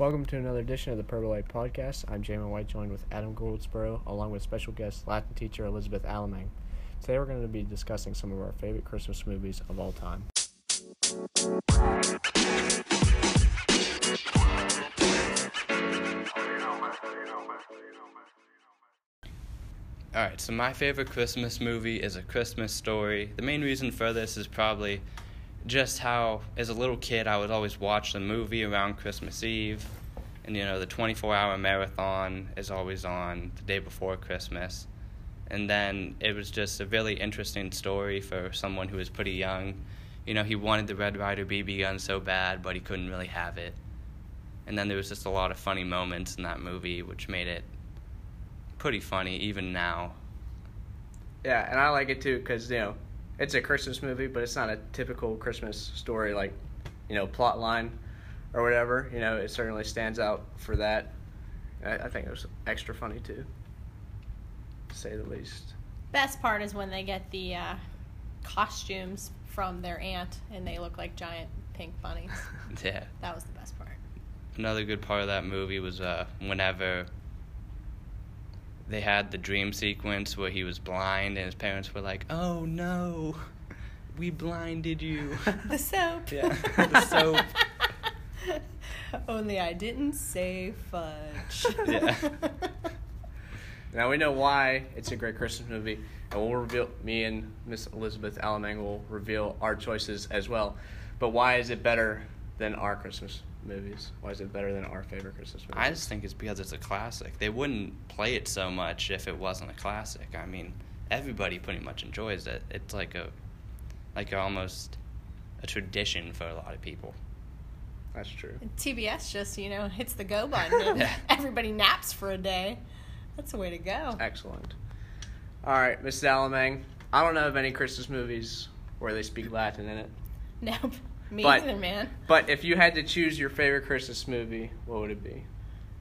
Welcome to another edition of the Purple Podcast. I'm Jamin White, joined with Adam Goldsboro, along with special guest Latin teacher Elizabeth Alamang. Today we're going to be discussing some of our favorite Christmas movies of all time. All right, so my favorite Christmas movie is A Christmas Story. The main reason for this is probably just how, as a little kid, I would always watch the movie around Christmas Eve. And, you know, the 24 hour marathon is always on the day before Christmas. And then it was just a really interesting story for someone who was pretty young. You know, he wanted the Red Ryder BB gun so bad, but he couldn't really have it. And then there was just a lot of funny moments in that movie, which made it pretty funny even now. Yeah, and I like it too because you know it's a Christmas movie, but it's not a typical Christmas story like you know plot line or whatever. You know, it certainly stands out for that. I, I think it was extra funny too, to say the least. Best part is when they get the uh, costumes from their aunt and they look like giant pink bunnies. Yeah. that was the best part. Another good part of that movie was uh, whenever they had the dream sequence where he was blind and his parents were like, "Oh no, we blinded you." The soap. Yeah, the soap. Only I didn't say fudge. Yeah. Now we know why it's a great Christmas movie, and we'll reveal. Me and Miss Elizabeth Alamang will reveal our choices as well. But why is it better than our Christmas movies? Why is it better than our favorite Christmas movie? I just think it's because it's a classic. They wouldn't play it so much if it wasn't a classic. I mean, everybody pretty much enjoys it. It's like a, like almost a tradition for a lot of people. That's true. TBS just, you know, hits the go button and Yeah. everybody naps for a day. That's the way to go. Excellent. All right, Miss Alamang. I don't know of any Christmas movies where they speak Latin in it. Nope. Me But- either, man. But if you had to choose your favorite Christmas movie, what would it be?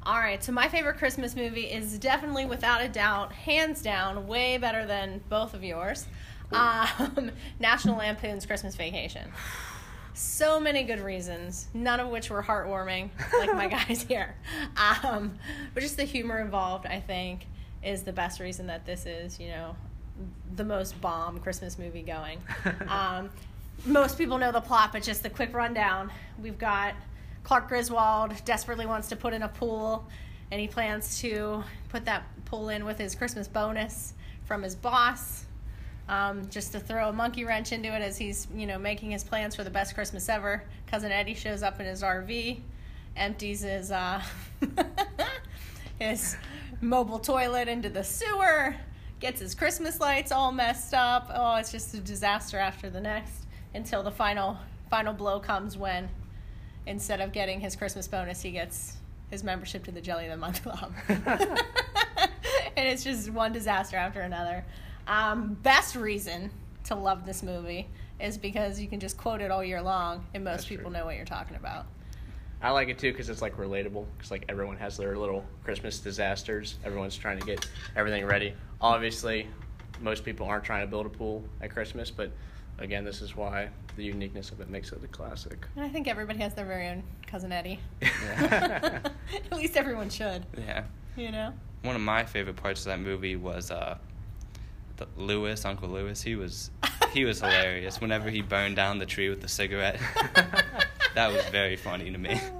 All right, so my favorite Christmas movie is definitely, without a doubt, hands down, way better than both of yours. Um, National Lampoon's Christmas Vacation. So many good reasons, none of which were heartwarming, like my guys here. Um, but just the humor involved, I think, is the best reason that this is, you know, the most bomb Christmas movie going. Um, most people know the plot, but just the quick rundown. We've got Clark Griswold desperately wants to put in a pool, and he plans to put that pool in with his Christmas bonus from his boss. Um, just to throw a monkey wrench into it as he's, you know, making his plans for the best Christmas ever. Cousin Eddie shows up in his RV, empties his uh, his mobile toilet into the sewer, gets his Christmas lights all messed up. Oh, it's just a disaster after the next until the final final blow comes when instead of getting his Christmas bonus, he gets his membership to the Jelly of the Month Club. and it's just one disaster after another. Um, best reason to love this movie is because you can just quote it all year long, and most That's people true. know what you're talking about. I like it too because it's like relatable. Because like everyone has their little Christmas disasters. Everyone's trying to get everything ready. Obviously, most people aren't trying to build a pool at Christmas, but again, this is why the uniqueness of it makes it a classic. And I think everybody has their very own cousin Eddie. Yeah. At least everyone should, Yeah. you know. One of my favorite parts of that movie was uh, the Lewis, Uncle Lewis. He was he was hilarious. Whenever he burned down the tree with the cigarette, that was very funny to me.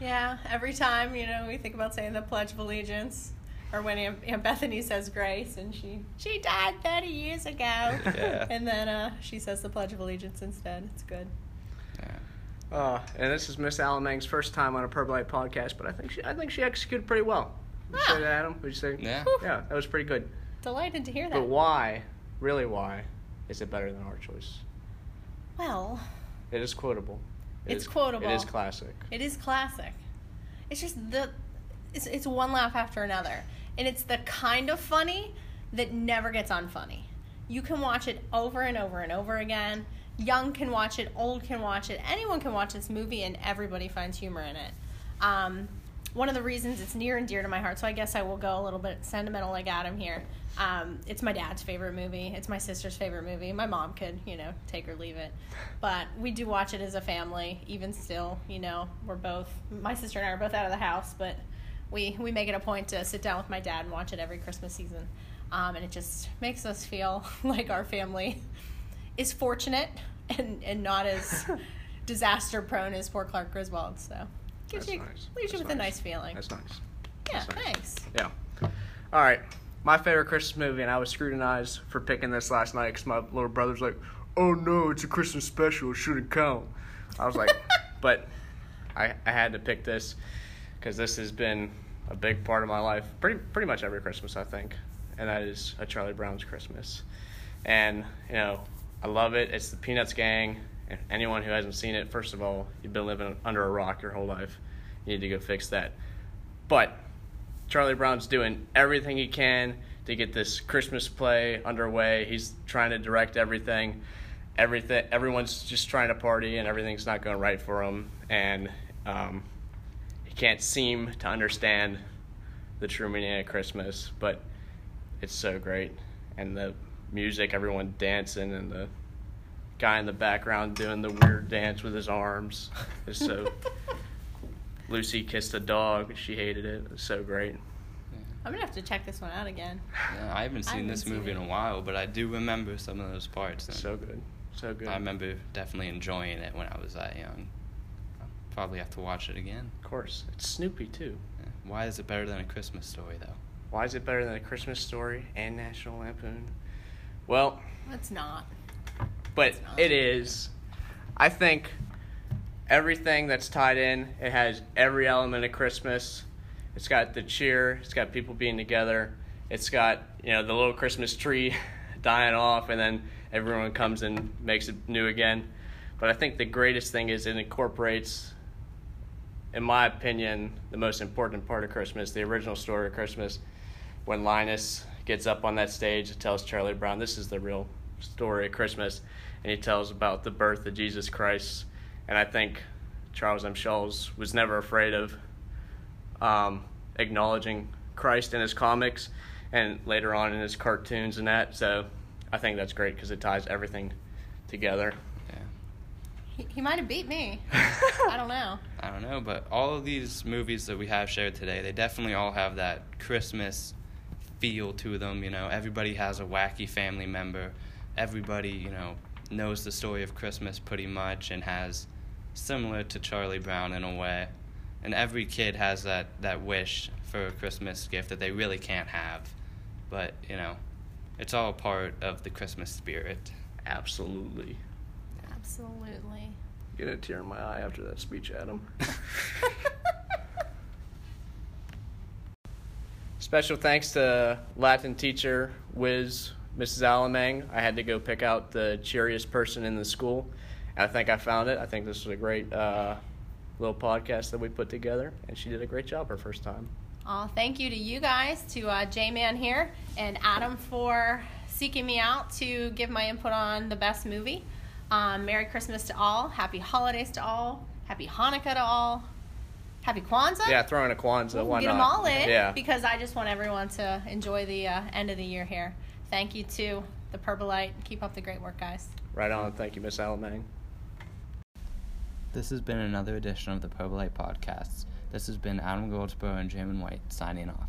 Yeah, every time, you know, we think about saying the Pledge of Allegiance, or when Aunt, Aunt Bethany says grace, and she she died 30 years ago. Yeah. And then uh, she says the Pledge of Allegiance instead. It's good. Yeah. Uh, and this is Miss Alamang's first time on a Purple Light podcast, but I think she I think she executed pretty well. Would you Ah. say that, Adam? Would you say? Yeah. Yeah, that was pretty good. Delighted to hear that. But why, really why, is it better than our choice? Well, It is quotable. It It's is- quotable. It is classic. It is classic. It's just the it's it's one laugh after another. And it's the kind of funny that never gets unfunny. You can watch it over and over and over again. Young can watch it, old can watch it, anyone can watch this movie and everybody finds humor in it. Um, one of the reasons it's near and dear to my heart. So I guess I will go a little bit sentimental like Adam here. Um, it's my dad's favorite movie. It's my sister's favorite movie. My mom could, you know, take or leave it, but we do watch it as a family. Even still, you know, we're both my sister and I are both out of the house, but we we make it a point to sit down with my dad and watch it every Christmas season, um, and it just makes us feel like our family is fortunate and and not as disaster prone as poor Clark Griswold. So gives That's you nice. leaves you That's with a nice. nice feeling. That's nice. yeah, that's nice. thanks. Yeah. All right. My favorite Christmas movie, and I was scrutinized for picking this last night because my little brother's like, "Oh no, it's a Christmas special. It shouldn't count." I was like, but I I had to pick this because this has been a big part of my life, pretty pretty much every Christmas I think, and that is a Charlie Brown's Christmas, and you know I love it. It's the Peanuts Gang, and anyone who hasn't seen it, first of all, you've been living under a rock your whole life. You need to go fix that. But Charlie Brown's doing everything he can to get this Christmas play underway. He's trying to direct everything. Everything, everyone's just trying to party, and everything's not going right for him. And um, he can't seem to understand the true meaning of Christmas. But it's so great, and the music, everyone dancing, and the guy in the background doing the weird dance with his arms is so. Lucy kissed a dog. She hated it. It was so great. I'm gonna have to check this one out again. Yeah, I haven't I seen haven't this seen movie it. in a while, but I do remember some of those parts. So good. So good. I remember definitely enjoying it when I was that young. I'll probably have to watch it again. Of course. It's Snoopy, too. Yeah. Why is it better than a Christmas story, though? Why is it better than A Christmas Story and National Lampoon? Well, It's not. but It's not. it is. I think everything that's tied in, it has every element of Christmas. It's got the cheer, it's got people being together, it's got, you know, the little Christmas tree dying off, and then everyone comes and makes it new again. But I think the greatest thing is it incorporates, in my opinion, the most important part of Christmas, the original story of Christmas, when Linus gets up on that stage and tells Charlie Brown, this is the real story of Christmas, and he tells about the birth of Jesus Christ. And I think Charles M. Schulz was never afraid of um, acknowledging Christ in his comics and later on in his cartoons and that. So I think that's great because it ties everything together. Yeah. He, he might have beat me. I don't know. I don't know, but all of these movies that we have shared today, they definitely all have that Christmas feel to them. You know, everybody has a wacky family member. Everybody, you know, knows the story of Christmas pretty much and has similar to Charlie Brown in a way. And every kid has that, that wish for a Christmas gift that they really can't have. But, you know, it's all part of the Christmas spirit. Absolutely. Absolutely. Get a tear in my eye after that speech, Adam. Special thanks to Latin teacher Wiz, Mrs. Alamang. I had to go pick out the cheeriest person in the school. I think I found it. I think this was a great uh, little podcast that we put together, and she did a great job her first time. Uh, thank you to you guys, to uh, J Man here, and Adam for seeking me out to give my input on the best movie. Um, Merry Christmas to all. Happy holidays to all. Happy Hanukkah to all. Happy Kwanzaa. Yeah, throw in a Kwanzaa. We'll why get not? them all in Yeah. because I just want everyone to enjoy the uh, end of the year here. Thank you to the Purple Light. Keep up the great work, guys. Right on. Thank you, Miss Alamang. This has been another edition of the Purple Light Podcasts. This has been Adam Goldsboro and Jamin White signing off.